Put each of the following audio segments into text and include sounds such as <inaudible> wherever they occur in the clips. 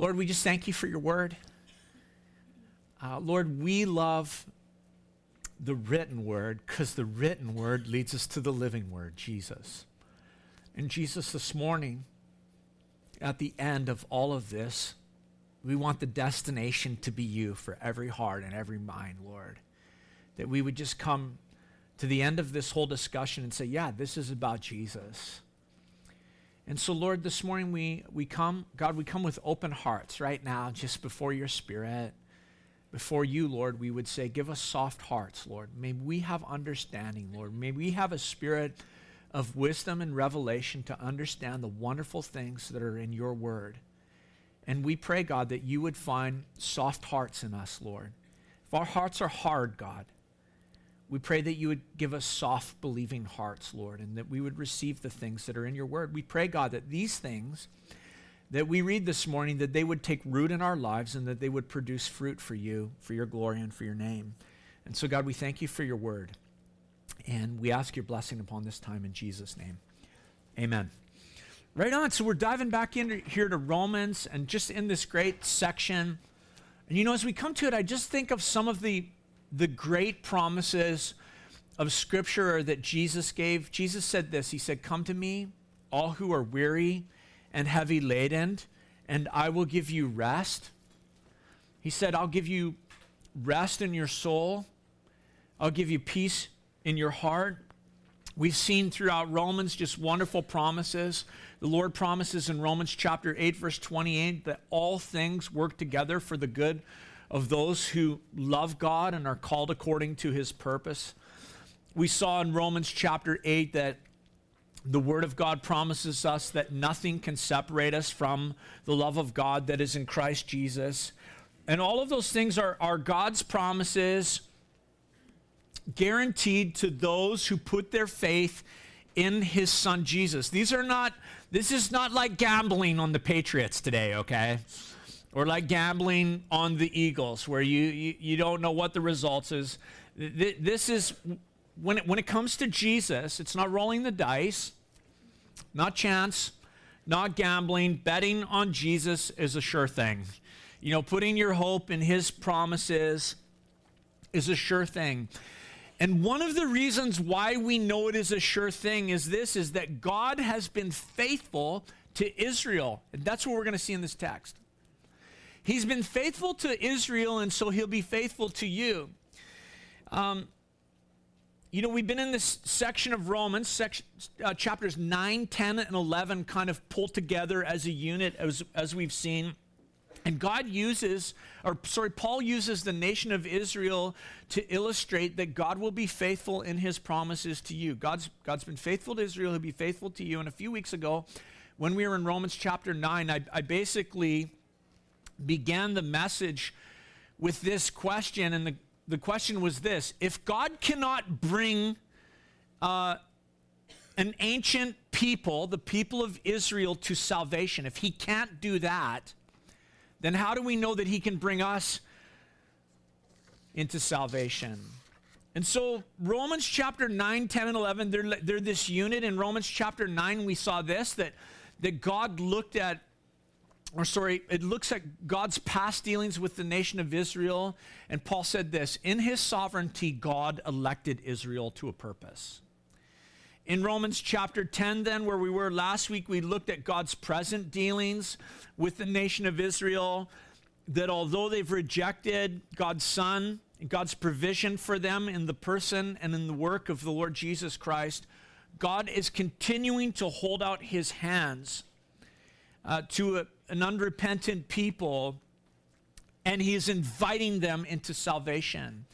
Lord, we just thank you for your word. Uh, Lord, we love the written word because the written word leads us to the living word, Jesus. And Jesus, this morning, at the end of all of this, we want the destination to be you for every heart and every mind, Lord. That we would just come to the end of this whole discussion and say, yeah, this is about Jesus. And so, Lord, this morning we, we come, God, we come with open hearts right now, just before your spirit. Before you, Lord, we would say, give us soft hearts, Lord. May we have understanding, Lord. May we have a spirit of wisdom and revelation to understand the wonderful things that are in your word. And we pray, God, that you would find soft hearts in us, Lord. If our hearts are hard, God, we pray that you would give us soft, believing hearts, Lord, and that we would receive the things that are in your word. We pray, God, that these things that we read this morning, that they would take root in our lives and that they would produce fruit for you, for your glory, and for your name. And so, God, we thank you for your word. And we ask your blessing upon this time in Jesus' name. Amen. Right on. So we're diving back in here to Romans and just in this great section. And you know, as we come to it, I just think of some of the, the great promises of Scripture that Jesus gave. Jesus said this He said, Come to me, all who are weary and heavy laden, and I will give you rest. He said, I'll give you rest in your soul, I'll give you peace in your heart. We've seen throughout Romans just wonderful promises. The Lord promises in Romans chapter 8, verse 28, that all things work together for the good of those who love God and are called according to his purpose. We saw in Romans chapter 8 that the Word of God promises us that nothing can separate us from the love of God that is in Christ Jesus. And all of those things are, are God's promises guaranteed to those who put their faith in his son Jesus. These are not this is not like gambling on the Patriots today, okay? Or like gambling on the Eagles where you you, you don't know what the results is. This is when it, when it comes to Jesus, it's not rolling the dice, not chance, not gambling. Betting on Jesus is a sure thing. You know, putting your hope in his promises is a sure thing. And one of the reasons why we know it is a sure thing is this is that God has been faithful to Israel. And that's what we're going to see in this text. He's been faithful to Israel, and so he'll be faithful to you. Um, you know, we've been in this section of Romans, section, uh, chapters 9, 10, and 11, kind of pulled together as a unit, as, as we've seen. And God uses, or sorry, Paul uses the nation of Israel to illustrate that God will be faithful in his promises to you. God's, God's been faithful to Israel, he'll be faithful to you. And a few weeks ago, when we were in Romans chapter 9, I, I basically began the message with this question. And the, the question was this If God cannot bring uh, an ancient people, the people of Israel, to salvation, if he can't do that, then how do we know that He can bring us into salvation? And so, Romans chapter 9, 10, and 11, they're, they're this unit. In Romans chapter 9, we saw this that, that God looked at, or sorry, it looks at God's past dealings with the nation of Israel. And Paul said this In his sovereignty, God elected Israel to a purpose. In Romans chapter 10, then, where we were last week, we looked at God's present dealings with the nation of Israel. That although they've rejected God's Son, God's provision for them in the person and in the work of the Lord Jesus Christ, God is continuing to hold out his hands uh, to a, an unrepentant people, and he is inviting them into salvation.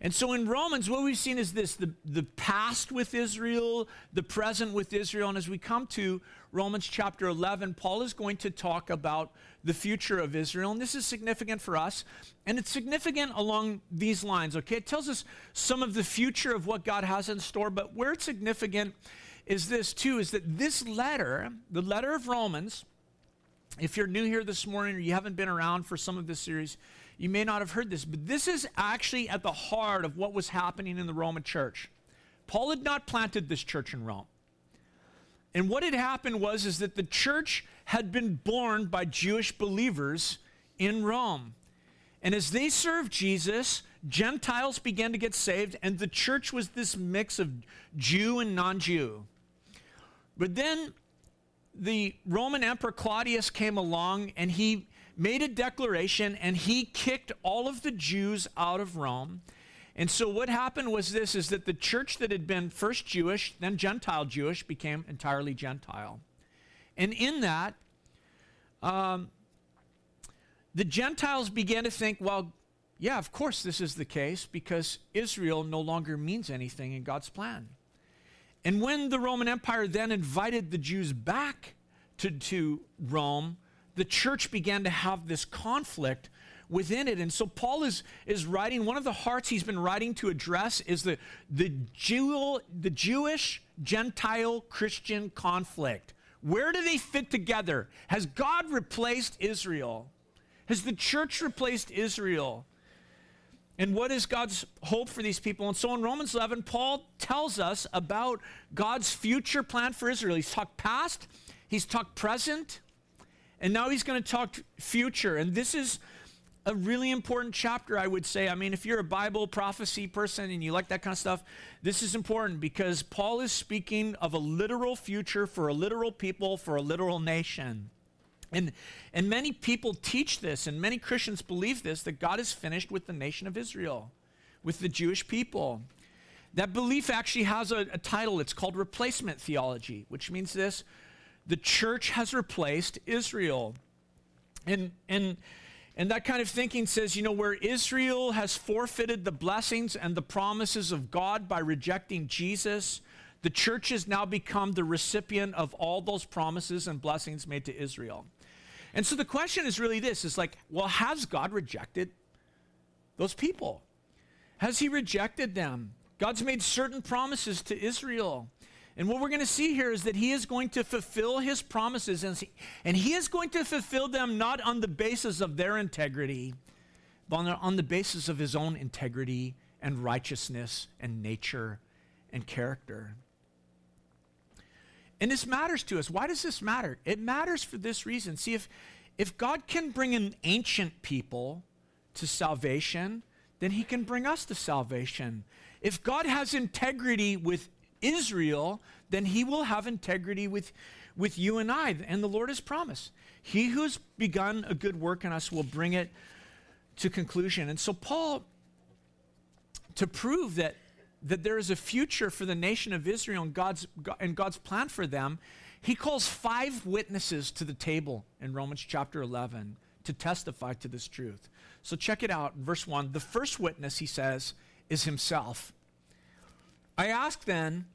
And so in Romans, what we've seen is this the, the past with Israel, the present with Israel. And as we come to Romans chapter 11, Paul is going to talk about the future of Israel. And this is significant for us. And it's significant along these lines, okay? It tells us some of the future of what God has in store. But where it's significant is this, too, is that this letter, the letter of Romans, if you're new here this morning or you haven't been around for some of this series, you may not have heard this, but this is actually at the heart of what was happening in the Roman church. Paul had not planted this church in Rome. And what had happened was is that the church had been born by Jewish believers in Rome. And as they served Jesus, Gentiles began to get saved, and the church was this mix of Jew and non Jew. But then the Roman Emperor Claudius came along and he made a declaration and he kicked all of the Jews out of Rome. And so what happened was this is that the church that had been first Jewish, then Gentile Jewish, became entirely Gentile. And in that, um, the Gentiles began to think, well, yeah, of course this is the case because Israel no longer means anything in God's plan. And when the Roman Empire then invited the Jews back to, to Rome, the church began to have this conflict within it. And so Paul is, is writing, one of the hearts he's been writing to address is the, the, Jew, the Jewish Gentile Christian conflict. Where do they fit together? Has God replaced Israel? Has the church replaced Israel? And what is God's hope for these people? And so in Romans 11, Paul tells us about God's future plan for Israel. He's talked past, he's talked present, and now he's going to talk future. And this is a really important chapter, I would say. I mean, if you're a Bible prophecy person and you like that kind of stuff, this is important because Paul is speaking of a literal future for a literal people, for a literal nation. And, and many people teach this, and many Christians believe this that God is finished with the nation of Israel, with the Jewish people. That belief actually has a, a title. It's called replacement theology, which means this the church has replaced Israel. And, and, and that kind of thinking says, you know, where Israel has forfeited the blessings and the promises of God by rejecting Jesus, the church has now become the recipient of all those promises and blessings made to Israel. And so the question is really this is like, well, has God rejected those people? Has he rejected them? God's made certain promises to Israel. And what we're going to see here is that he is going to fulfill his promises, and he, and he is going to fulfill them not on the basis of their integrity, but on the, on the basis of his own integrity and righteousness and nature and character. And this matters to us. Why does this matter? It matters for this reason. See, if, if God can bring an ancient people to salvation, then he can bring us to salvation. If God has integrity with Israel, then he will have integrity with, with you and I. And the Lord has promised. He who's begun a good work in us will bring it to conclusion. And so, Paul, to prove that that there is a future for the nation of Israel and God's, and God's plan for them, he calls five witnesses to the table in Romans chapter 11 to testify to this truth. So check it out. Verse 1 The first witness, he says, is himself. I ask then,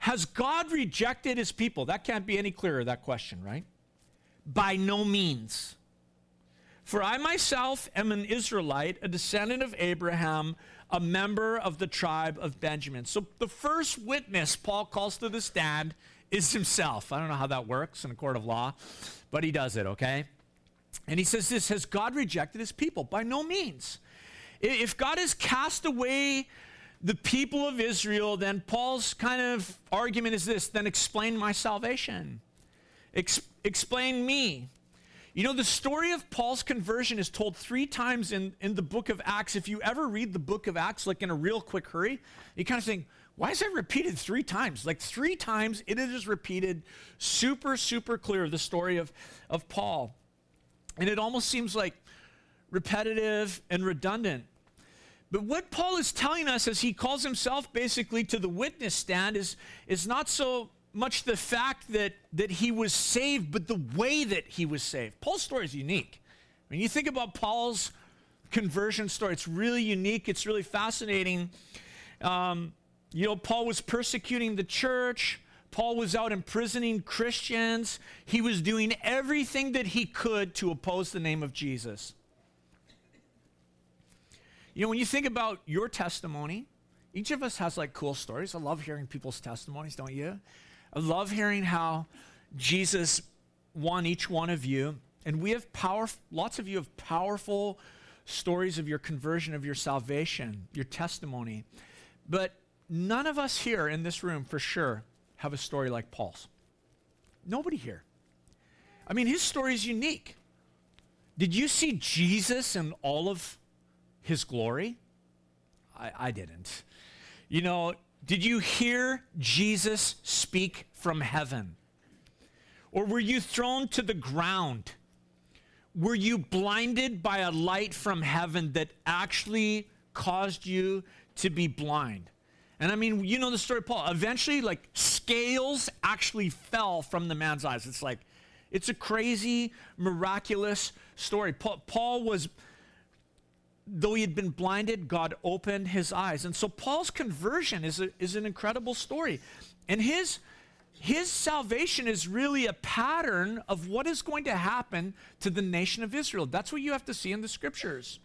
has God rejected his people? That can't be any clearer, that question, right? By no means. For I myself am an Israelite, a descendant of Abraham a member of the tribe of Benjamin. So the first witness Paul calls to the stand is himself. I don't know how that works in a court of law, but he does it, okay? And he says this Has God rejected his people? By no means. If God has cast away the people of Israel, then Paul's kind of argument is this then explain my salvation. Ex- explain me. You know, the story of Paul's conversion is told three times in, in the book of Acts. If you ever read the book of Acts, like in a real quick hurry, you kind of think, why is it repeated three times? Like three times, it is repeated super, super clear, the story of, of Paul. And it almost seems like repetitive and redundant. But what Paul is telling us as he calls himself basically to the witness stand is, is not so much the fact that, that he was saved, but the way that he was saved. Paul's story is unique. When you think about Paul's conversion story, it's really unique, it's really fascinating. Um, you know, Paul was persecuting the church. Paul was out imprisoning Christians. He was doing everything that he could to oppose the name of Jesus. You know, when you think about your testimony, each of us has like cool stories. I love hearing people's testimonies, don't you? I love hearing how Jesus won each one of you. And we have power, lots of you have powerful stories of your conversion, of your salvation, your testimony. But none of us here in this room, for sure, have a story like Paul's. Nobody here. I mean, his story is unique. Did you see Jesus in all of his glory? I, I didn't. You know, did you hear Jesus speak from heaven? Or were you thrown to the ground? Were you blinded by a light from heaven that actually caused you to be blind? And I mean, you know the story, of Paul. Eventually, like scales actually fell from the man's eyes. It's like, it's a crazy, miraculous story. Paul, Paul was, though he had been blinded, God opened his eyes. And so Paul's conversion is, a, is an incredible story. And his, his salvation is really a pattern of what is going to happen to the nation of Israel. That's what you have to see in the scriptures.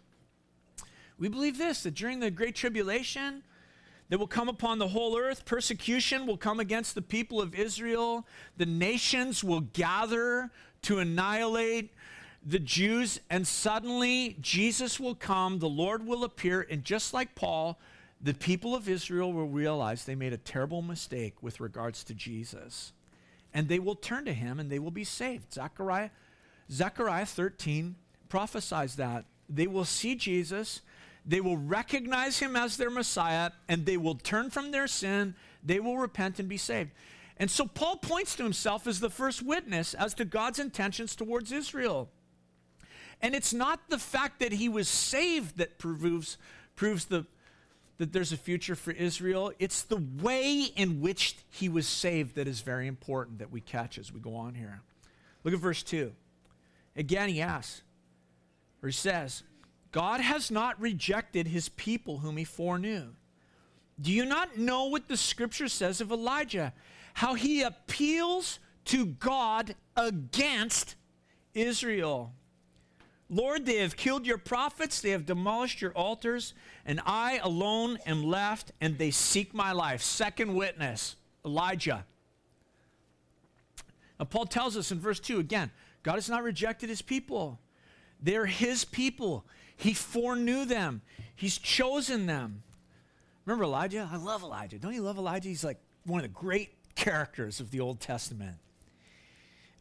We believe this that during the Great Tribulation, that will come upon the whole earth. Persecution will come against the people of Israel. The nations will gather to annihilate the Jews, and suddenly Jesus will come, the Lord will appear, and just like Paul, the people of Israel will realize they made a terrible mistake with regards to Jesus. And they will turn to him and they will be saved. Zechariah, Zechariah 13 prophesies that. They will see Jesus they will recognize him as their Messiah and they will turn from their sin. They will repent and be saved. And so Paul points to himself as the first witness as to God's intentions towards Israel. And it's not the fact that he was saved that proves, proves the, that there's a future for Israel. It's the way in which he was saved that is very important that we catch as we go on here. Look at verse 2. Again, he asks, or he says, God has not rejected his people whom he foreknew. Do you not know what the scripture says of Elijah? How he appeals to God against Israel. Lord, they have killed your prophets, they have demolished your altars, and I alone am left, and they seek my life. Second witness, Elijah. Now, Paul tells us in verse 2 again God has not rejected his people, they're his people. He foreknew them, He's chosen them. Remember Elijah? I love Elijah. Don't you love Elijah? He's like one of the great characters of the Old Testament.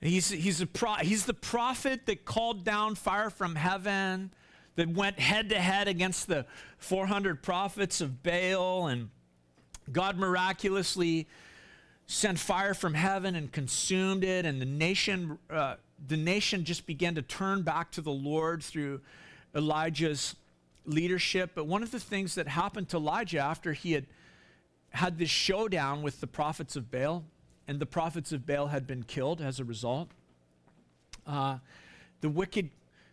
He's, he's, pro, he's the prophet that called down fire from heaven, that went head to head against the 400 prophets of Baal, and God miraculously sent fire from heaven and consumed it, and the nation, uh, the nation just began to turn back to the Lord through Elijah's leadership. But one of the things that happened to Elijah after he had had this showdown with the prophets of Baal, and the prophets of Baal had been killed as a result, uh, the wicked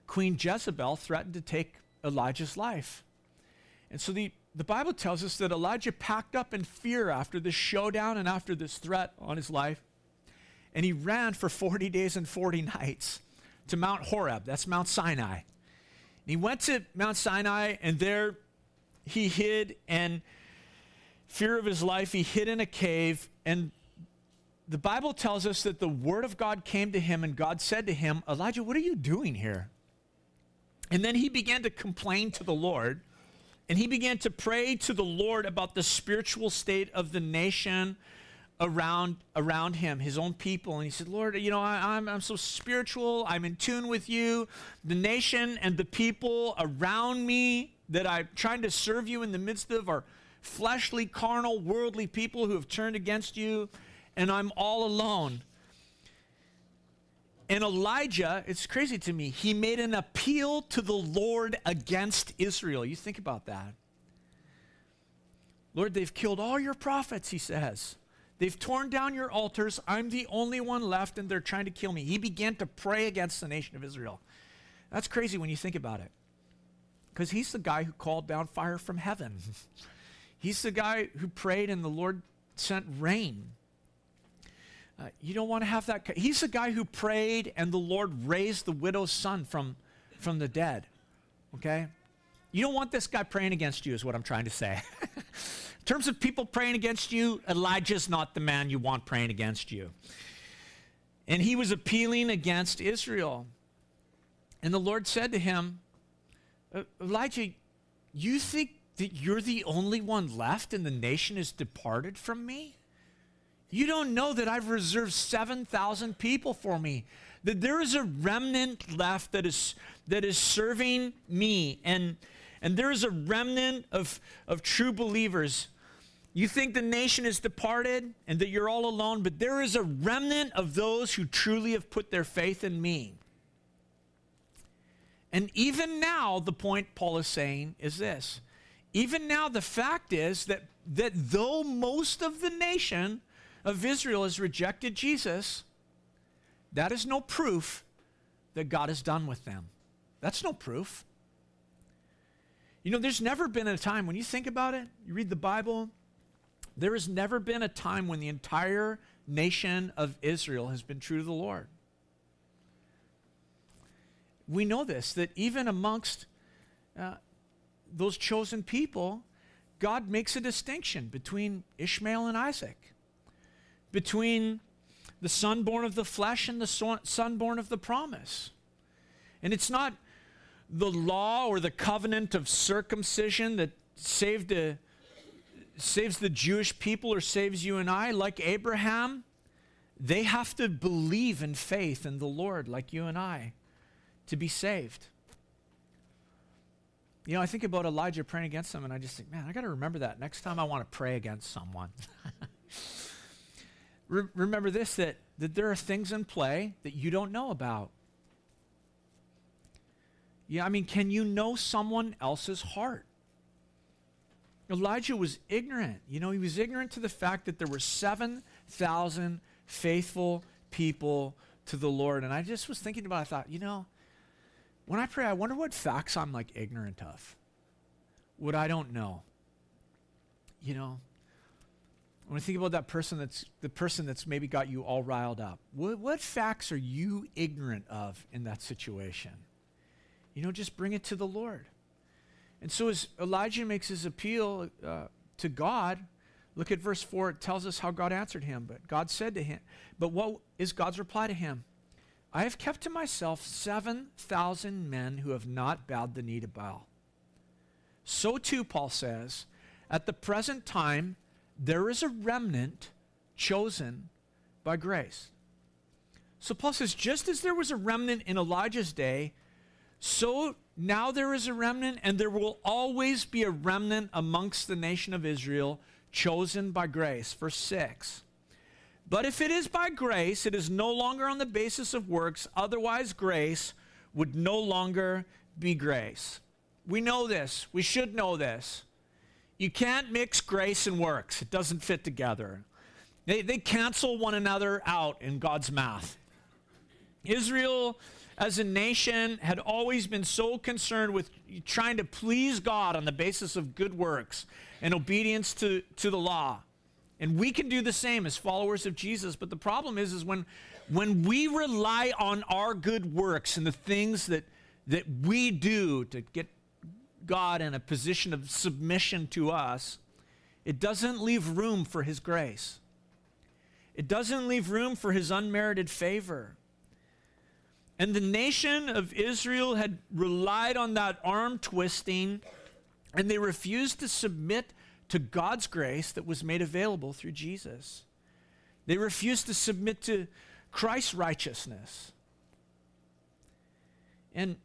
Queen Jezebel threatened to take Elijah's life. And so the, the Bible tells us that Elijah packed up in fear after this showdown and after this threat on his life. And he ran for 40 days and 40 nights to Mount Horeb, that's Mount Sinai And he went to Mount Sinai, and there he hid, and fear of his life, he hid in a cave. And the Bible tells us that the word of God came to him, and God said to him, Elijah, what are you doing here? And then he began to complain to the Lord, and he began to pray to the Lord about the spiritual state of the nation around around him, his own people, and he said, "Lord, you know, I, am I'm, I'm so spiritual. I'm in tune with you. The nation and the people around me that I'm trying to serve you in the midst of are fleshly, carnal, worldly people who have turned against you, and I'm all alone." And Elijah, it's crazy to me. He made an appeal to the Lord against Israel. You think about that. Lord, they've killed all your prophets, he says. They've torn down your altars. I'm the only one left, and they're trying to kill me. He began to pray against the nation of Israel. That's crazy when you think about it. Because he's the guy who called down fire from heaven. <laughs> he's the guy who prayed, and the Lord sent rain. Uh, you don't want to have that. He's the guy who prayed, and the Lord raised the widow's son from, from the dead. Okay? You don't want this guy praying against you, is what I'm trying to say. <laughs> In terms of people praying against you, Elijah's not the man you want praying against you. And he was appealing against Israel. And the Lord said to him, Elijah, you think that you're the only one left and the nation is departed from me? You don't know that I've reserved 7,000 people for me. That there is a remnant left that is, that is serving me. And, and there is a remnant of, of true believers. You think the nation is departed and that you're all alone, but there is a remnant of those who truly have put their faith in me. And even now, the point Paul is saying is this. Even now, the fact is that, that though most of the nation of Israel has rejected Jesus, that is no proof that God is done with them. That's no proof. You know, there's never been a time, when you think about it, you read the Bible, there has never been a time when the entire nation of Israel has been true to the Lord. We know this, that even amongst uh, those chosen people, God makes a distinction between Ishmael and Isaac between the son born of the flesh and the son born of the promise. And it's not the law or the covenant of circumcision that saved the, saves the Jewish people or saves you and I. Like Abraham, they have to believe in faith in the Lord, like you and I, to be saved. You know, I think about Elijah praying against them, and I just think, man, I got to remember that next time I want to pray against someone. <laughs> Re- remember this that, that there are things in play that you don't know about. Yeah, I mean, can you know someone else's heart? Elijah was ignorant. You know, he was ignorant to the fact that there were 7,000 faithful people to the Lord. And I just was thinking about it, I thought, you know, when I pray, I wonder what facts I'm like ignorant of. What I don't know. You know, when I think about that person that's the person that's maybe got you all riled up, what, what facts are you ignorant of in that situation? You know, just bring it to the Lord. And so as Elijah makes his appeal uh, to God, look at verse 4. It tells us how God answered him. But God said to him, But what is God's reply to him? I have kept to myself 7,000 men who have not bowed the knee to Baal. So too, Paul says, at the present time, there is a remnant chosen by grace. So Paul says, just as there was a remnant in Elijah's day, so now there is a remnant, and there will always be a remnant amongst the nation of Israel chosen by grace. Verse 6. But if it is by grace, it is no longer on the basis of works, otherwise, grace would no longer be grace. We know this. We should know this. You can't mix grace and works, it doesn't fit together. They, they cancel one another out in God's math. Israel, as a nation, had always been so concerned with trying to please God on the basis of good works and obedience to, to the law. And we can do the same as followers of Jesus. But the problem is, is when, when we rely on our good works and the things that, that we do to get God in a position of submission to us, it doesn't leave room for His grace. It doesn't leave room for His unmerited favor. And the nation of Israel had relied on that arm twisting, and they refused to submit to God's grace that was made available through Jesus. They refused to submit to Christ's righteousness. And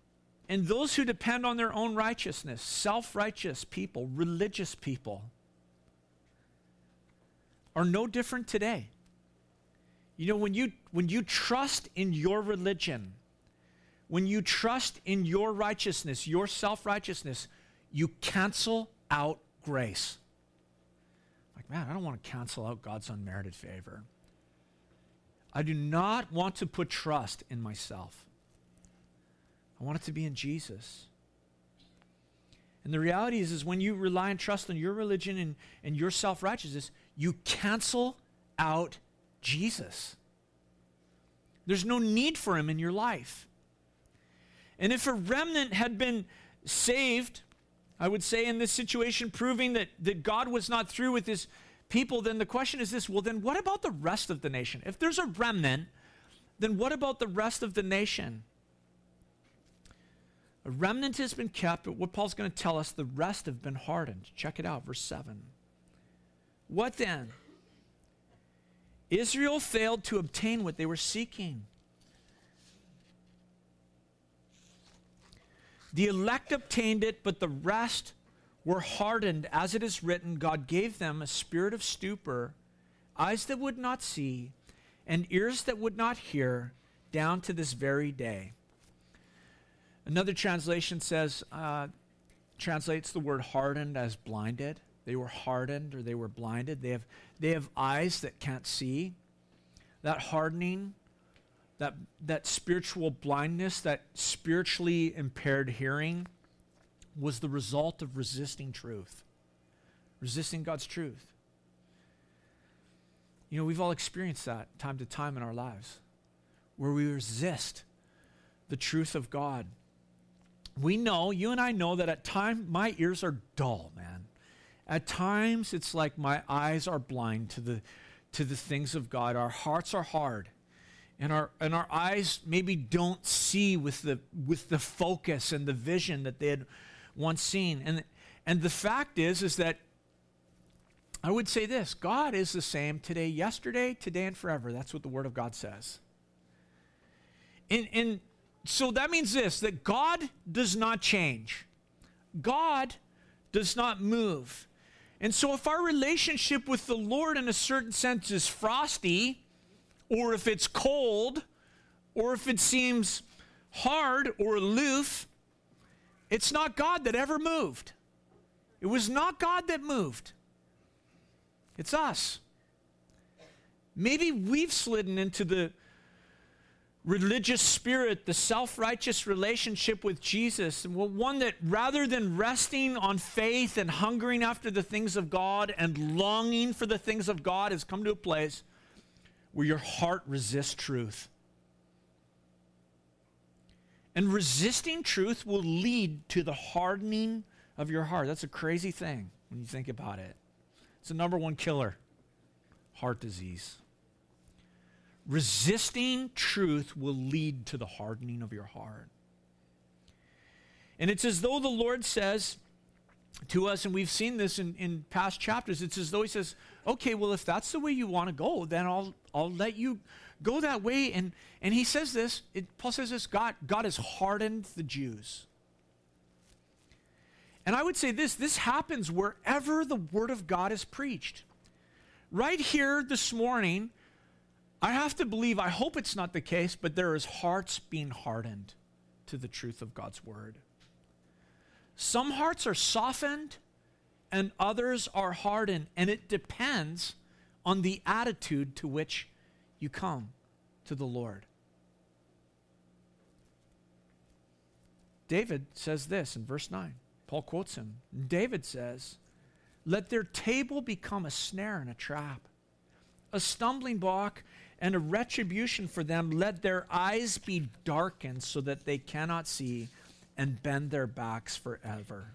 and those who depend on their own righteousness, self righteous people, religious people, are no different today. You know, when you, when you trust in your religion, when you trust in your righteousness, your self righteousness, you cancel out grace. Like, man, I don't want to cancel out God's unmerited favor. I do not want to put trust in myself. I want it to be in Jesus. And the reality is, is when you rely and trust on your religion and, and your self righteousness, you cancel out Jesus. There's no need for him in your life. And if a remnant had been saved, I would say in this situation, proving that, that God was not through with his people, then the question is this well, then what about the rest of the nation? If there's a remnant, then what about the rest of the nation? A remnant has been kept, but what Paul's going to tell us, the rest have been hardened. Check it out, verse 7. What then? Israel failed to obtain what they were seeking. The elect obtained it, but the rest were hardened. As it is written, God gave them a spirit of stupor, eyes that would not see, and ears that would not hear, down to this very day. Another translation says, uh, translates the word hardened as blinded. They were hardened or they were blinded. They have, they have eyes that can't see. That hardening that, that spiritual blindness, that spiritually impaired hearing, was the result of resisting truth, resisting God's truth. You know, we've all experienced that time to time in our lives where we resist the truth of God. We know, you and I know that at times my ears are dull, man. At times it's like my eyes are blind to the to the things of God. Our hearts are hard and our and our eyes maybe don't see with the with the focus and the vision that they had once seen and and the fact is is that I would say this God is the same today, yesterday, today, and forever. That's what the Word of God says. And, and so that means this that God does not change, God does not move. And so if our relationship with the Lord in a certain sense is frosty, or if it's cold, or if it seems hard or aloof, it's not God that ever moved. It was not God that moved, it's us. Maybe we've slidden into the religious spirit, the self righteous relationship with Jesus, one that rather than resting on faith and hungering after the things of God and longing for the things of God, has come to a place where your heart resists truth. And resisting truth will lead to the hardening of your heart. That's a crazy thing when you think about it. It's the number one killer heart disease. Resisting truth will lead to the hardening of your heart. And it's as though the Lord says to us, and we've seen this in, in past chapters, it's as though He says, okay, well, if that's the way you want to go, then I'll, I'll let you go that way. And, and he says this, it, Paul says this God, God has hardened the Jews. And I would say this this happens wherever the word of God is preached. Right here this morning, I have to believe, I hope it's not the case, but there is hearts being hardened to the truth of God's word. Some hearts are softened and others are hardened. And it depends on the attitude to which you come to the Lord. David says this in verse 9. Paul quotes him. David says, Let their table become a snare and a trap, a stumbling block and a retribution for them. Let their eyes be darkened so that they cannot see and bend their backs forever.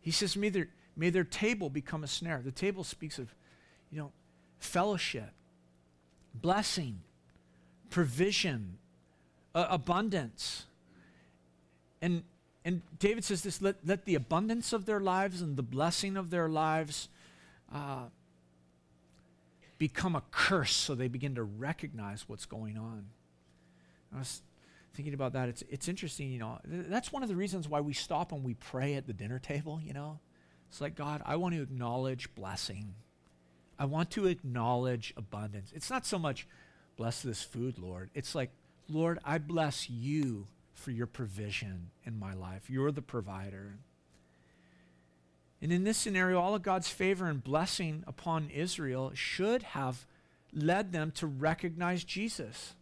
He says, may their, may their table become a snare. The table speaks of, you know, fellowship, blessing, provision, uh, abundance. And, and David says this let, let the abundance of their lives and the blessing of their lives uh, become a curse so they begin to recognize what's going on. I was thinking about that, it's, it's interesting, you know, th- that's one of the reasons why we stop and we pray at the dinner table, you know. It's like, God, I want to acknowledge blessing. I want to acknowledge abundance. It's not so much, bless this food, Lord. It's like, Lord, I bless you for your provision in my life. You're the provider. And in this scenario, all of God's favor and blessing upon Israel should have led them to recognize Jesus.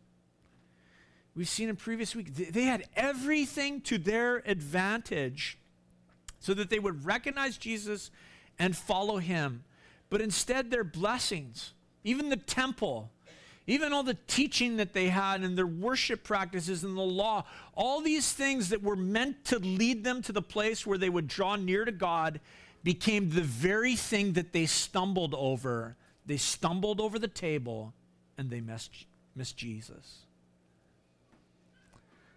We've seen in previous week, they had everything to their advantage so that they would recognize Jesus and follow him. But instead, their blessings, even the temple, even all the teaching that they had and their worship practices and the law, all these things that were meant to lead them to the place where they would draw near to God became the very thing that they stumbled over. They stumbled over the table and they missed, missed Jesus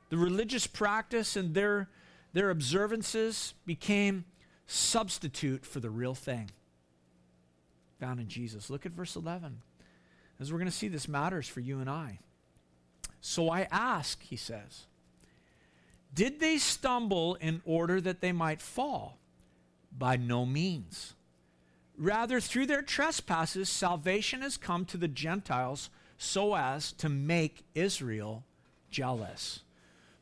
the religious practice and their, their observances became substitute for the real thing found in Jesus. Look at verse 11. As we're going to see, this matters for you and I. So I ask, he says, did they stumble in order that they might fall? By no means. Rather, through their trespasses, salvation has come to the Gentiles so as to make Israel jealous.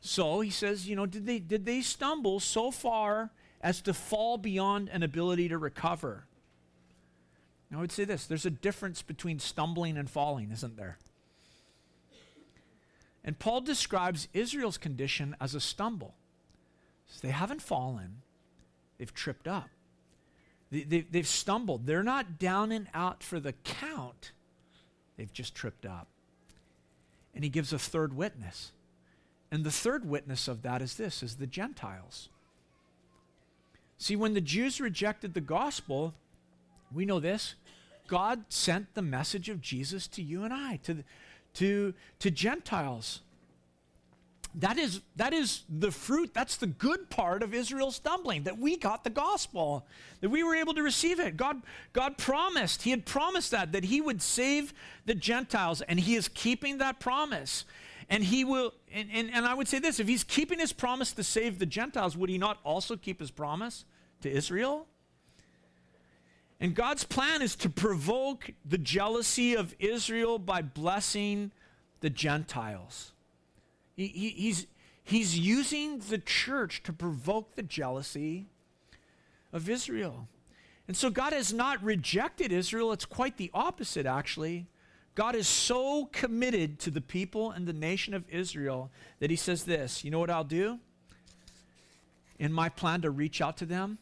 So he says, you know, did they, did they stumble so far as to fall beyond an ability to recover? Now, I would say this there's a difference between stumbling and falling, isn't there? And Paul describes Israel's condition as a stumble. So they haven't fallen, they've tripped up. They, they've stumbled. They're not down and out for the count, they've just tripped up. And he gives a third witness. And the third witness of that is this is the Gentiles. See, when the Jews rejected the gospel, we know this. God sent the message of Jesus to you and I, to, to, to Gentiles. That is, that is the fruit, that's the good part of Israel stumbling, that we got the gospel, that we were able to receive it. God, God promised, He had promised that, that He would save the Gentiles, and He is keeping that promise. And He will, and, and, and I would say this if He's keeping His promise to save the Gentiles, would He not also keep His promise to Israel? And God's plan is to provoke the jealousy of Israel by blessing the Gentiles. He, he, he's, he's using the church to provoke the jealousy of Israel. And so God has not rejected Israel, it's quite the opposite, actually. God is so committed to the people and the nation of Israel that he says this You know what I'll do? In my plan to reach out to them,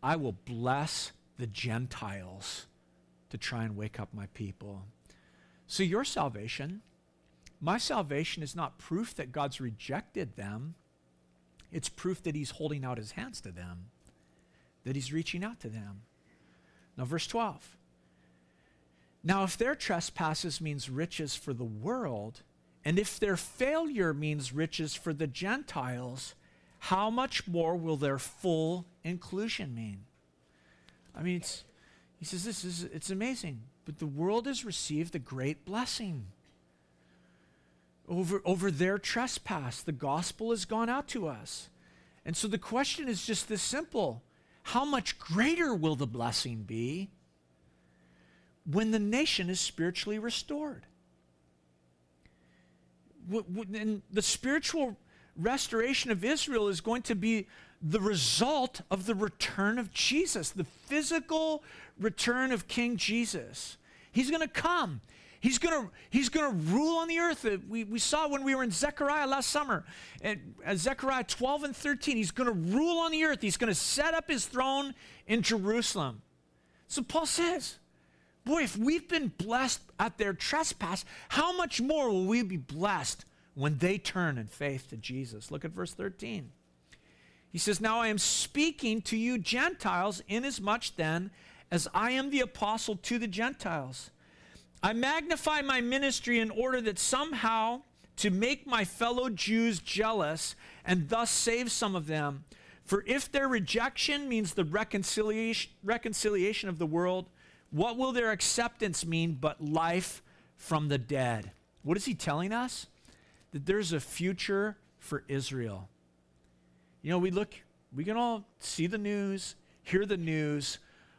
I will bless the Gentiles to try and wake up my people. So, your salvation, my salvation is not proof that God's rejected them, it's proof that He's holding out His hands to them, that He's reaching out to them. Now, verse 12. Now, if their trespasses means riches for the world, and if their failure means riches for the Gentiles, how much more will their full inclusion mean? I mean, he says this is it's amazing. But the world has received a great blessing over, over their trespass. The gospel has gone out to us. And so the question is just this simple How much greater will the blessing be when the nation is spiritually restored? And the spiritual restoration of Israel is going to be the result of the return of Jesus, the physical return of King Jesus. He's going to come. He's to he's to rule on the earth. Uh, we, we saw when we were in Zechariah last summer, and Zechariah 12 and 13, he's to rule on the earth. He's to set up his throne in Jerusalem. So Paul says, boy, if we've been blessed at their trespass, how much more will we be blessed when they turn in faith to Jesus? Look at verse 13. He says, Now I am speaking to you Gentiles, inasmuch then as I am the apostle to the Gentiles. I magnify my ministry in order that somehow to make my fellow Jews jealous and thus save some of them. For if their rejection means the reconciliation, reconciliation of the world, what will their acceptance mean but life from the dead? What is he telling us? That there's a future for Israel. You know, we look, we can all see the news, hear the news,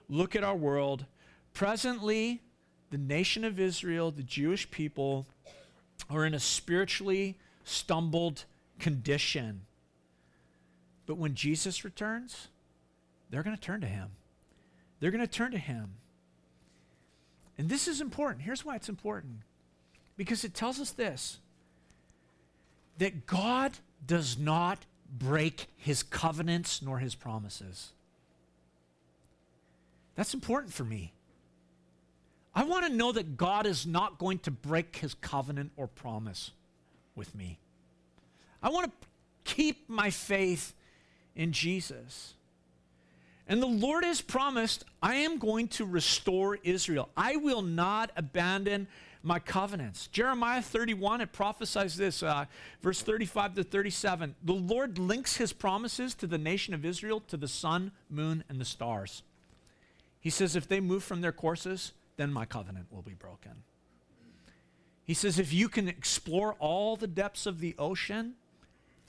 look at our world. Presently, the nation of Israel, the Jewish people, are in a spiritually stumbled condition. But when Jesus returns, they're going to turn to him. They're going to turn to him. And this is important. Here's why it's important because it tells us this that God does not break his covenants nor his promises. That's important for me. I want to know that God is not going to break his covenant or promise with me. I want to keep my faith in Jesus. And the Lord has promised, I am going to restore Israel. I will not abandon my covenants. Jeremiah 31, it prophesies this, uh, verse 35 to 37. The Lord links his promises to the nation of Israel to the sun, moon, and the stars. He says, if they move from their courses, then my covenant will be broken. He says, if you can explore all the depths of the ocean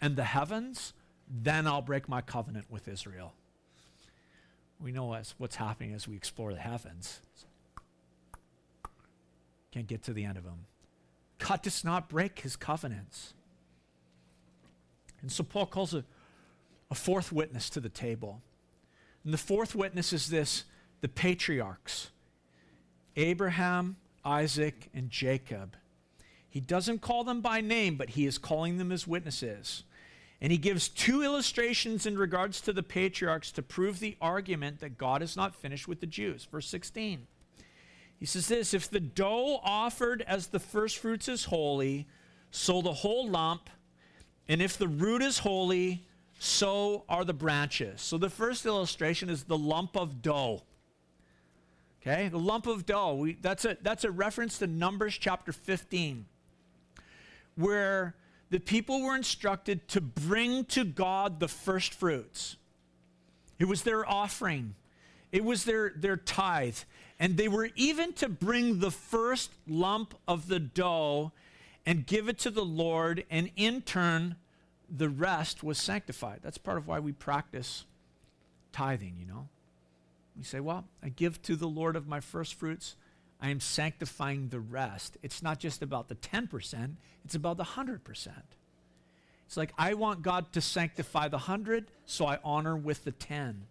and the heavens, then I'll break my covenant with Israel. We know what's, happening as we explore the heavens. Can't get to the end of them. God does not break his covenants. And so Paul calls a, a fourth witness to the table. And the fourth witness is this the patriarchs Abraham, Isaac, and Jacob. He doesn't call them by name, but he is calling them as witnesses. And he gives two illustrations in regards to the patriarchs to prove the argument that God is not finished with the Jews. Verse 16. He says this If the dough offered as the first fruits is holy, so the whole lump, and if the root is holy, so are the branches. So the first illustration is the lump of dough. Okay, the lump of dough. We, that's, a, that's a reference to Numbers chapter 15, where the people were instructed to bring to God the first fruits. It was their offering, it was their, their tithe. And they were even to bring the first lump of the dough and give it to the Lord, and in turn, the rest was sanctified. That's part of why we practice tithing, you know. We say, well, I give to the Lord of my first fruits. I am sanctifying the rest. It's not just about the 10%, it's about the 100%. It's like, I want God to sanctify the 100, so I honor with the 10.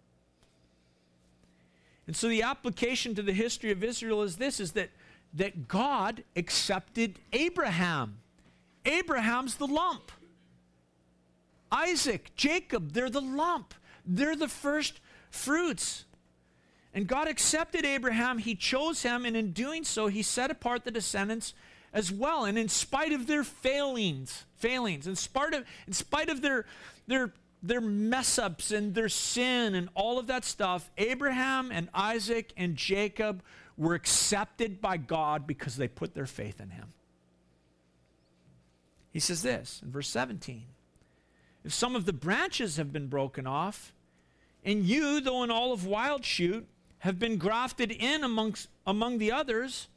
And so the application to the history of Israel is this is that that God accepted Abraham. Abraham's the lump. Isaac, Jacob, they're the lump. They're the first fruits. And God accepted Abraham, he chose him, and in doing so, he set apart the descendants as well. And in spite of their failings, failings, in spite of, in spite of their, their, their mess ups and their sin and all of that stuff, Abraham and Isaac and Jacob were accepted by God because they put their faith in him. He says this in verse 17 If some of the branches have been broken off, and you, though an olive wild shoot, have been grafted in amongst, among the others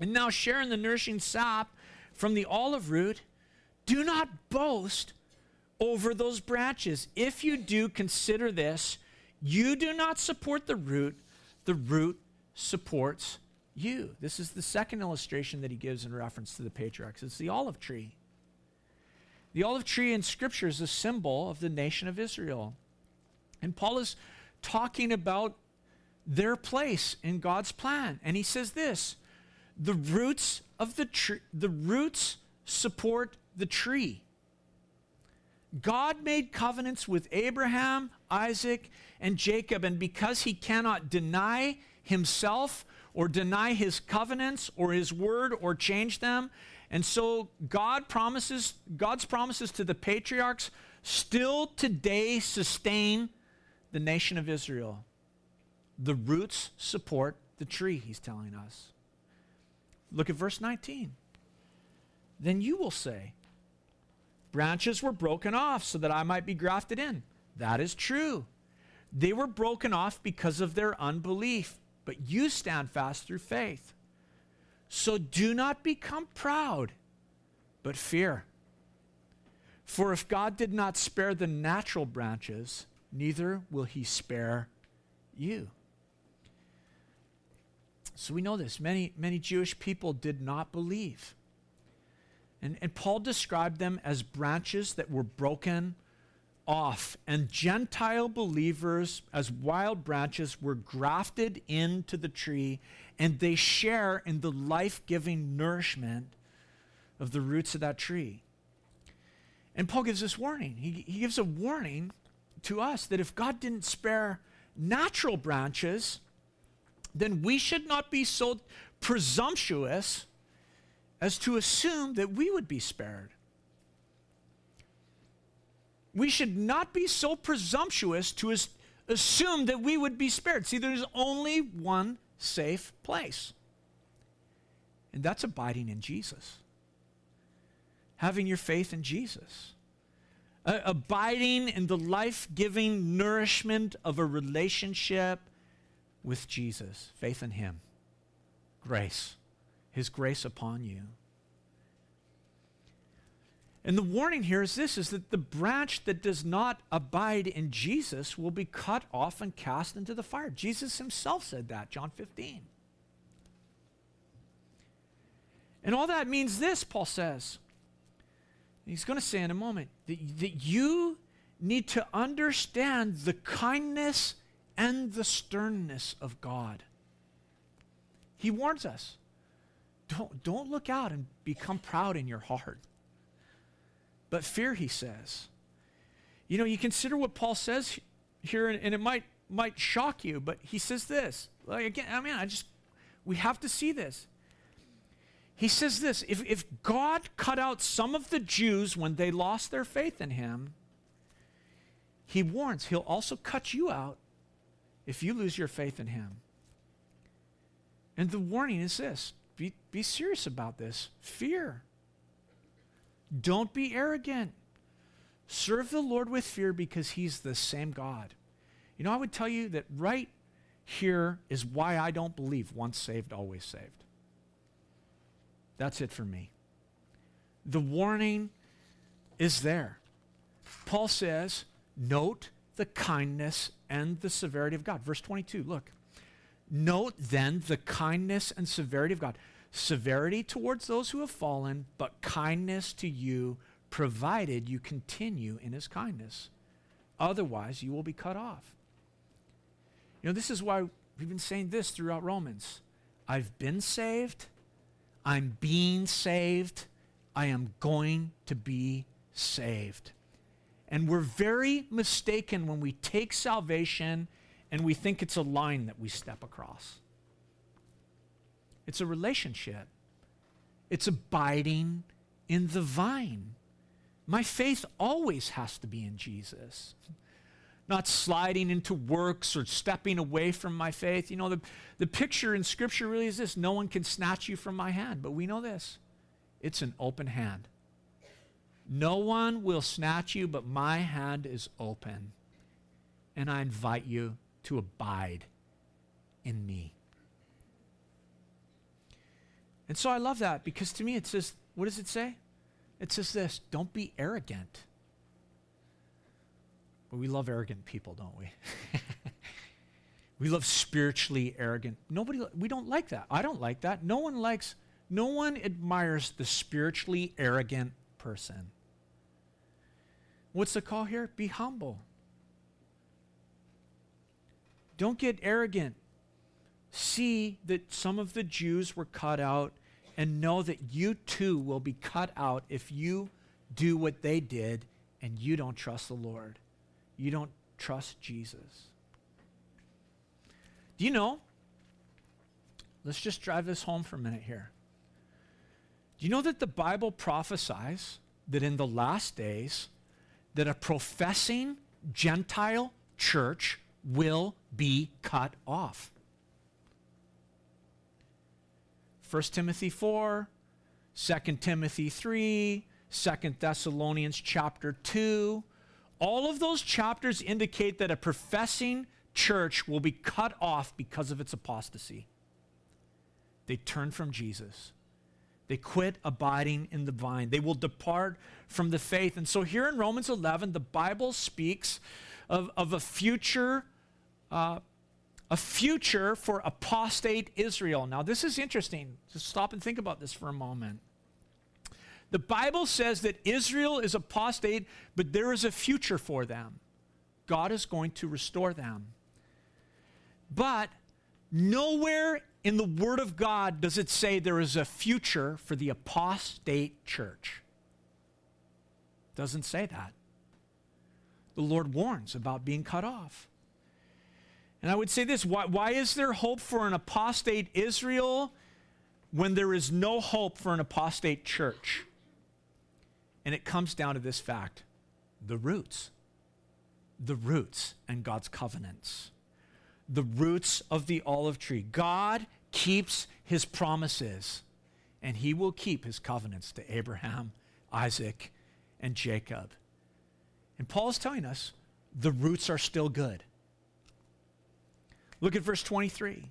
and now share in the nourishing sap from the olive root, do not boast over those branches. If you do, consider this you do not support the root, the root supports you. This is the second illustration that he gives in reference to the patriarchs. It's the olive tree. The olive tree in Scripture is a symbol of the nation of Israel. And Paul is talking about their place in God's plan. And he says this the roots of the tree, the roots support the tree. God made covenants with Abraham, Isaac, and Jacob, and because he cannot deny himself or deny his covenants or his word or change them, and so God promises God's promises to the patriarchs still today sustain the nation of Israel. The roots support the tree, he's telling us. Look at verse 19. Then you will say, Branches were broken off so that I might be grafted in. That is true. They were broken off because of their unbelief, but you stand fast through faith. So do not become proud, but fear. For if God did not spare the natural branches, neither will he spare you. So we know this. Many, many Jewish people did not believe. And, and Paul described them as branches that were broken off. And Gentile believers, as wild branches, were grafted into the tree, and they share in the life giving nourishment of the roots of that tree. And Paul gives this warning. He, he gives a warning to us that if God didn't spare natural branches, then we should not be so presumptuous as to assume that we would be spared. We should not be so presumptuous to as- assume that we would be spared. See, there's only one safe place, and that's abiding in Jesus, having your faith in Jesus. Uh, abiding in the life giving nourishment of a relationship with Jesus, faith in Him, grace, His grace upon you. And the warning here is this is that the branch that does not abide in Jesus will be cut off and cast into the fire. Jesus himself said that, John 15. And all that means this, Paul says. He's going to say in a moment that, that you need to understand the kindness and the sternness of God. He warns us don't, don't look out and become proud in your heart. But fear, he says. You know, you consider what Paul says here, and, and it might, might shock you, but he says this. Like, again, I mean, I just, we have to see this. He says this if, if God cut out some of the Jews when they lost their faith in him, he warns he'll also cut you out if you lose your faith in him. And the warning is this be, be serious about this fear. Don't be arrogant. Serve the Lord with fear because he's the same God. You know, I would tell you that right here is why I don't believe once saved, always saved. That's it for me. The warning is there. Paul says, note the kindness and the severity of God. Verse 22, look. Note then the kindness and severity of God. Severity towards those who have fallen, but kindness to you, provided you continue in his kindness. Otherwise, you will be cut off. You know, this is why we've been saying this throughout Romans. I've been saved, I'm being saved, I am going to be saved. And we're very mistaken when we take salvation and we think it's a line that we step across. It's a relationship, it's abiding in the vine. My faith always has to be in Jesus, not sliding into works or stepping away from my faith. You know, the, the picture in Scripture really is this no one can snatch you from my hand, but we know this it's an open hand. No one will snatch you, but my hand is open. And I invite you to abide in me. And so I love that because to me it says, what does it say? It says this don't be arrogant. But we love arrogant people, don't we? <laughs> we love spiritually arrogant. Nobody, we don't like that. I don't like that. No one likes, no one admires the spiritually arrogant person. What's the call here? Be humble. Don't get arrogant. See that some of the Jews were cut out and know that you too will be cut out if you do what they did and you don't trust the Lord. You don't trust Jesus. Do you know? Let's just drive this home for a minute here. Do you know that the Bible prophesies that in the last days that a professing Gentile church will be cut off. 1 Timothy 4, 2 Timothy 3, 2 Thessalonians chapter 2. All of those chapters indicate that a professing church will be cut off because of its apostasy. They turn from Jesus. They quit abiding in the vine. They will depart from the faith. And so here in Romans 11, the Bible speaks of, of a future. Uh, a future for apostate Israel. Now, this is interesting. Just stop and think about this for a moment. The Bible says that Israel is apostate, but there is a future for them. God is going to restore them. But nowhere in the Word of God does it say there is a future for the apostate church. Doesn't say that. The Lord warns about being cut off. And I would say this why, why is there hope for an apostate Israel when there is no hope for an apostate church? And it comes down to this fact the roots. The roots and God's covenants the roots of the olive tree. God keeps his promises, and he will keep his covenants to Abraham, Isaac, and Jacob. And Paul is telling us the roots are still good. Look at verse 23.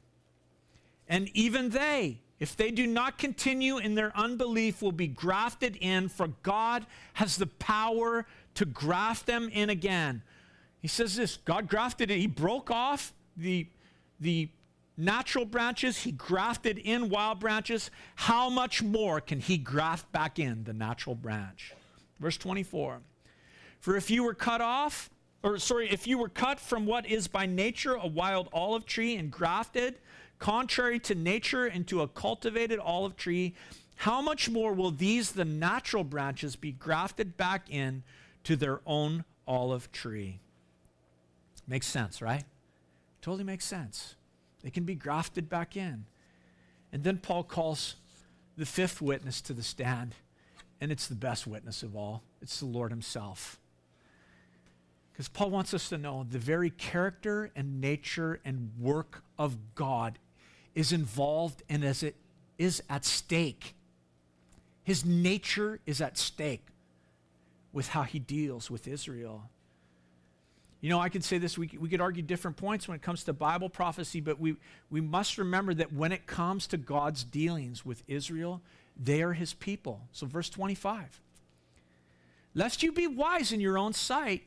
And even they, if they do not continue in their unbelief, will be grafted in, for God has the power to graft them in again. He says this God grafted it, He broke off the, the natural branches, He grafted in wild branches. How much more can He graft back in the natural branch? Verse 24 For if you were cut off, or sorry, if you were cut from what is by nature a wild olive tree and grafted, contrary to nature into a cultivated olive tree, how much more will these, the natural branches, be grafted back in to their own olive tree? Makes sense, right? Totally makes sense. They can be grafted back in. And then Paul calls the fifth witness to the stand, and it's the best witness of all it's the Lord Himself. Because Paul wants us to know the very character and nature and work of God is involved and as it is at stake. His nature is at stake with how he deals with Israel. You know, I could say this, we, we could argue different points when it comes to Bible prophecy, but we, we must remember that when it comes to God's dealings with Israel, they are his people. So, verse 25 Lest you be wise in your own sight,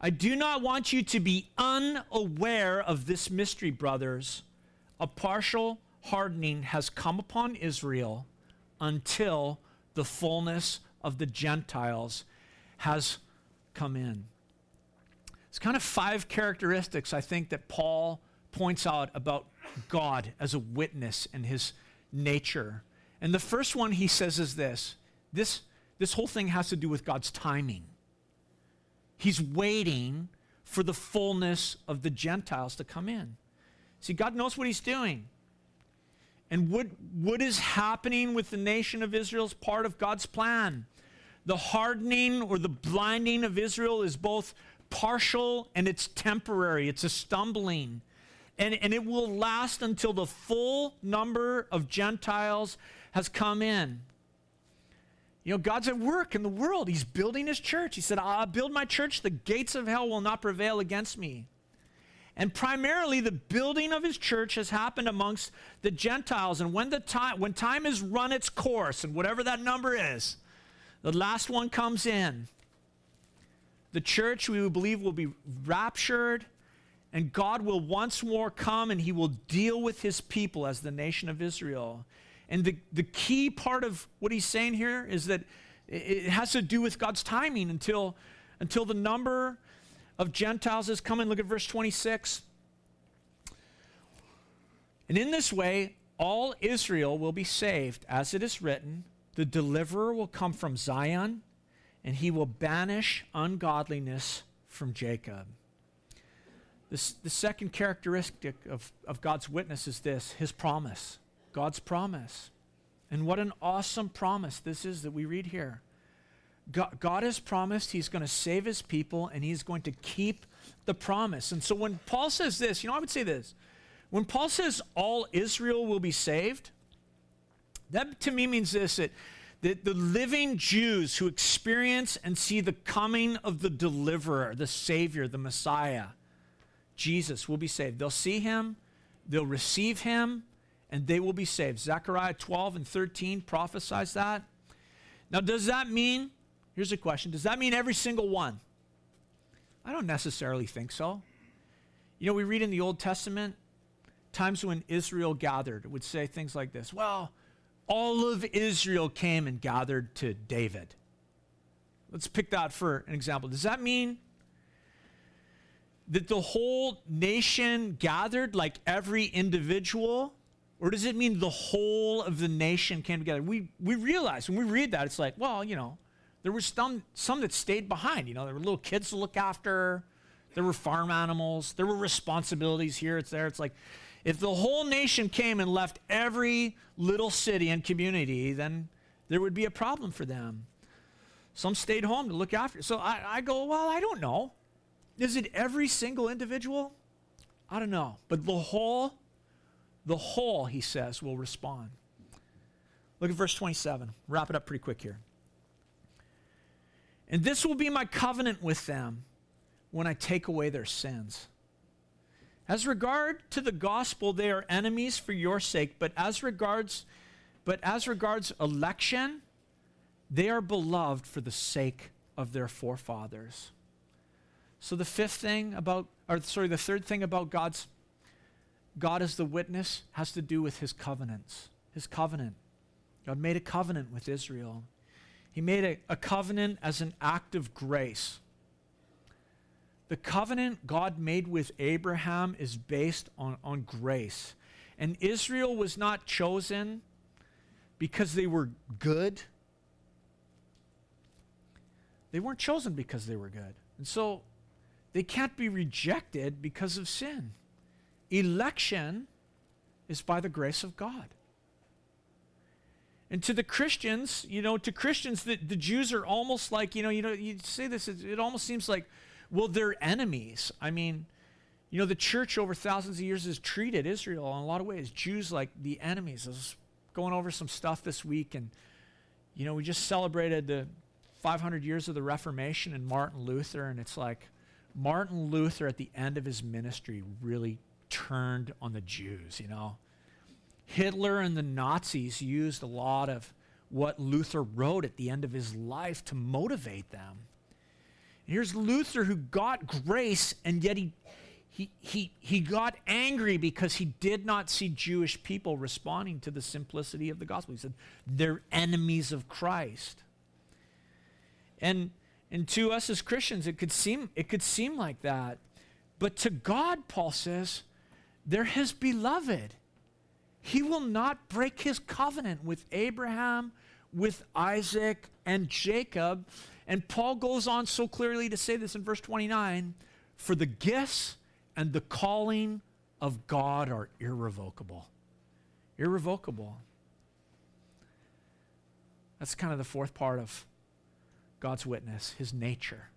I do not want you to be unaware of this mystery, brothers a partial hardening has come upon Israel until the fullness of the Gentiles has come in. It's kind of five characteristics I think that Paul points out about God as a witness and his nature. And the first one he says is this this, this whole thing has to do with God's timing. He's waiting for the fullness of the Gentiles to come in. See, God knows what He's doing. And what, what is happening with the nation of Israel is part of God's plan. The hardening or the blinding of Israel is both partial and it's temporary, it's a stumbling. And, and it will last until the full number of Gentiles has come in. You know, God's at work in the world. He's building his church. He said, I'll build my church, the gates of hell will not prevail against me. And primarily, the building of his church has happened amongst the Gentiles. And when, the time, when time has run its course, and whatever that number is, the last one comes in. The church, we believe, will be raptured, and God will once more come and he will deal with his people as the nation of Israel. And the, the key part of what he's saying here is that it has to do with God's timing until, until the number of Gentiles is coming. Look at verse 26. And in this way, all Israel will be saved, as it is written the deliverer will come from Zion, and he will banish ungodliness from Jacob. This, the second characteristic of, of God's witness is this his promise. God's promise. And what an awesome promise this is that we read here. God, God has promised he's going to save his people and he's going to keep the promise. And so when Paul says this, you know, I would say this. When Paul says all Israel will be saved, that to me means this that, that the living Jews who experience and see the coming of the deliverer, the Savior, the Messiah, Jesus will be saved. They'll see him, they'll receive him, and they will be saved. Zechariah 12 and 13 prophesies that. Now, does that mean Here's a question Does that mean every single one? I don't necessarily think so. You know, we read in the Old Testament times when Israel gathered, would say things like this Well, all of Israel came and gathered to David. Let's pick that for an example. Does that mean that the whole nation gathered like every individual? Or does it mean the whole of the nation came together? We, we realize when we read that, it's like, well, you know, there was some, some that stayed behind. You know, there were little kids to look after. There were farm animals. There were responsibilities here. It's there. It's like, if the whole nation came and left every little city and community, then there would be a problem for them. Some stayed home to look after. So I, I go, well, I don't know. Is it every single individual? I don't know. But the whole, the whole, he says, will respond. Look at verse 27. Wrap it up pretty quick here. And this will be my covenant with them when I take away their sins. As regard to the gospel, they are enemies for your sake, but as regards but as regards election, they are beloved for the sake of their forefathers. So the fifth thing about or sorry, the third thing about God's God as the witness has to do with his covenants. His covenant. God made a covenant with Israel. He made a, a covenant as an act of grace. The covenant God made with Abraham is based on, on grace. And Israel was not chosen because they were good. They weren't chosen because they were good. And so they can't be rejected because of sin. Election is by the grace of God. And to the Christians, you know, to Christians, the, the Jews are almost like, you know, you know, you say this, it, it almost seems like, well, they're enemies. I mean, you know, the church over thousands of years has treated Israel in a lot of ways, Jews like the enemies. I was going over some stuff this week, and, you know, we just celebrated the 500 years of the Reformation and Martin Luther, and it's like Martin Luther at the end of his ministry really turned on the Jews, you know. Hitler and the Nazis used a lot of what Luther wrote at the end of his life to motivate them. Here's Luther who got grace, and yet he, he, he, he got angry because he did not see Jewish people responding to the simplicity of the gospel. He said, they're enemies of Christ. And, and to us as Christians, it could, seem, it could seem like that. But to God, Paul says, they're his beloved. He will not break his covenant with Abraham, with Isaac, and Jacob. And Paul goes on so clearly to say this in verse 29 for the gifts and the calling of God are irrevocable. Irrevocable. That's kind of the fourth part of God's witness, his nature.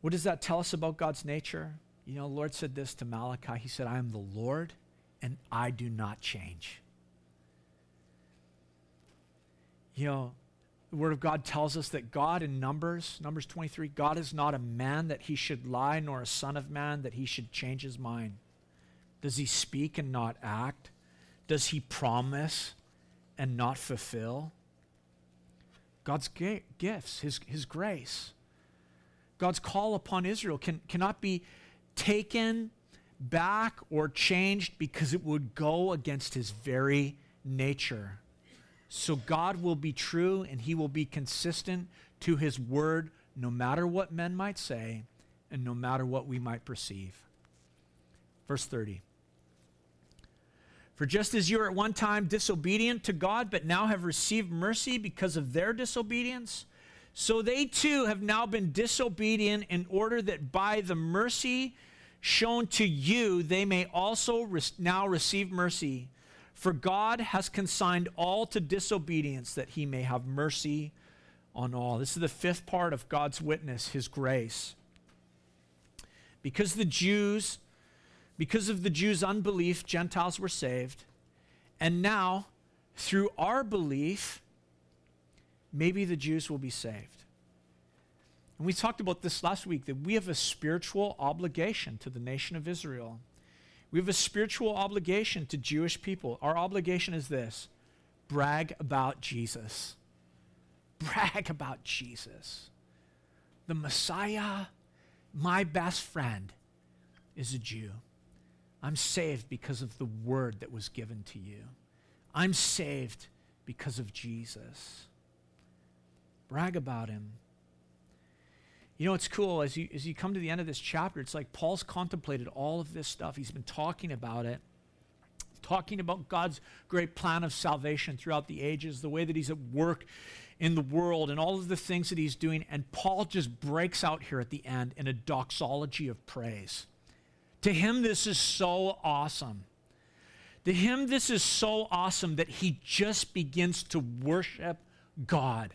What does that tell us about God's nature? You know, the Lord said this to Malachi. He said, I am the Lord and I do not change. You know, the Word of God tells us that God in Numbers, Numbers 23, God is not a man that he should lie, nor a son of man that he should change his mind. Does he speak and not act? Does he promise and not fulfill? God's gifts, his, his grace, God's call upon Israel can, cannot be taken back or changed because it would go against his very nature. So God will be true and he will be consistent to his word no matter what men might say and no matter what we might perceive. Verse 30. For just as you were at one time disobedient to God, but now have received mercy because of their disobedience, so they too have now been disobedient in order that by the mercy shown to you, they may also now receive mercy. For God has consigned all to disobedience that he may have mercy on all. This is the fifth part of God's witness, his grace. Because the Jews, because of the Jews' unbelief, Gentiles were saved. And now, through our belief, maybe the Jews will be saved. And we talked about this last week that we have a spiritual obligation to the nation of Israel. We have a spiritual obligation to Jewish people. Our obligation is this brag about Jesus. Brag about Jesus. The Messiah, my best friend, is a Jew. I'm saved because of the word that was given to you. I'm saved because of Jesus. Brag about him. You know, it's cool as you, as you come to the end of this chapter, it's like Paul's contemplated all of this stuff. He's been talking about it, talking about God's great plan of salvation throughout the ages, the way that he's at work in the world, and all of the things that he's doing. And Paul just breaks out here at the end in a doxology of praise. To him, this is so awesome. To him, this is so awesome that he just begins to worship God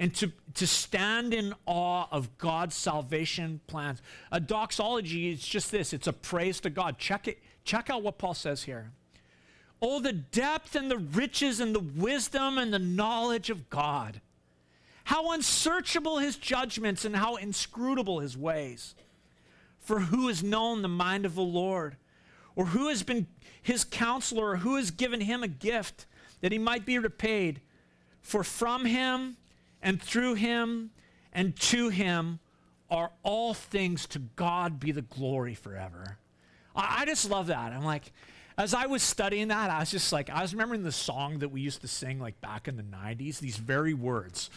and to, to stand in awe of God's salvation plans. A doxology is just this it's a praise to God. Check it, check out what Paul says here. Oh, the depth and the riches and the wisdom and the knowledge of God. How unsearchable his judgments and how inscrutable his ways. For who has known the mind of the Lord? Or who has been his counselor? Or who has given him a gift that he might be repaid? For from him and through him and to him are all things to God be the glory forever. I, I just love that. I'm like, as I was studying that, I was just like, I was remembering the song that we used to sing like back in the 90s, these very words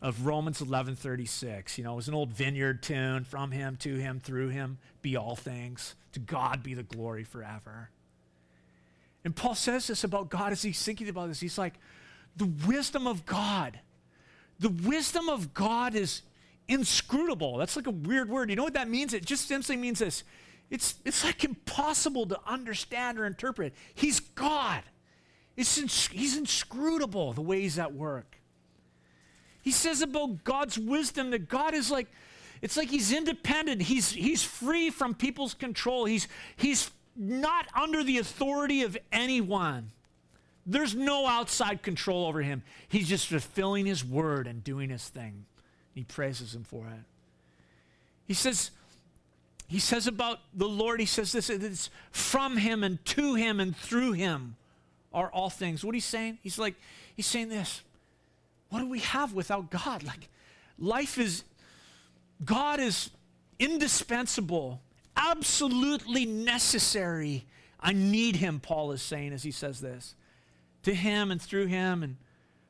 of Romans 11:36. You know, it was an old vineyard tune, from him to him through him be all things, to God be the glory forever. And Paul says this about God as he's thinking about this. He's like, the wisdom of God. The wisdom of God is inscrutable. That's like a weird word. You know what that means? It just simply means this. It's, it's like impossible to understand or interpret. He's God. It's ins- he's inscrutable the ways he's at work. He says about God's wisdom that God is like, it's like he's independent. He's, he's free from people's control. He's, he's not under the authority of anyone. There's no outside control over him. He's just fulfilling his word and doing his thing. He praises him for it. He says, he says about the Lord, he says this, it's from him and to him and through him are all things. What he's saying? He's like, he's saying this. What do we have without God? Like, life is, God is indispensable, absolutely necessary. I need him, Paul is saying as he says this. To him and through him and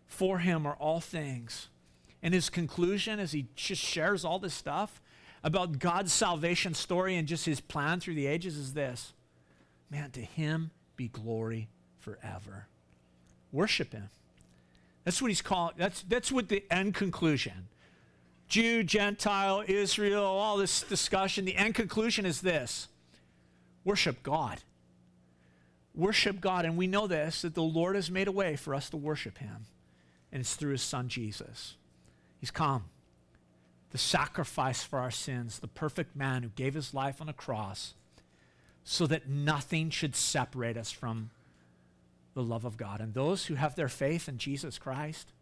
for him are all things. And his conclusion, as he just shares all this stuff about God's salvation story and just his plan through the ages, is this Man, to him be glory forever. Worship him. That's what he's calling, that's, that's what the end conclusion. Jew, Gentile, Israel, all this discussion, the end conclusion is this worship God. Worship God. And we know this that the Lord has made a way for us to worship him, and it's through his son Jesus. He's come, the sacrifice for our sins, the perfect man who gave his life on a cross so that nothing should separate us from the love of God. And those who have their faith in Jesus Christ,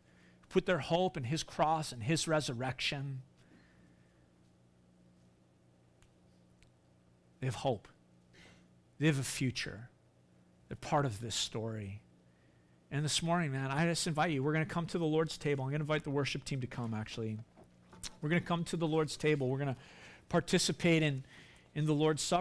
put their hope in his cross and his resurrection, they have hope. They have a future. They're part of this story. And this morning, man, I just invite you. We're going to come to the Lord's table. I'm going to invite the worship team to come, actually. We're going to come to the Lord's table. We're going to participate in, in the Lord's Supper.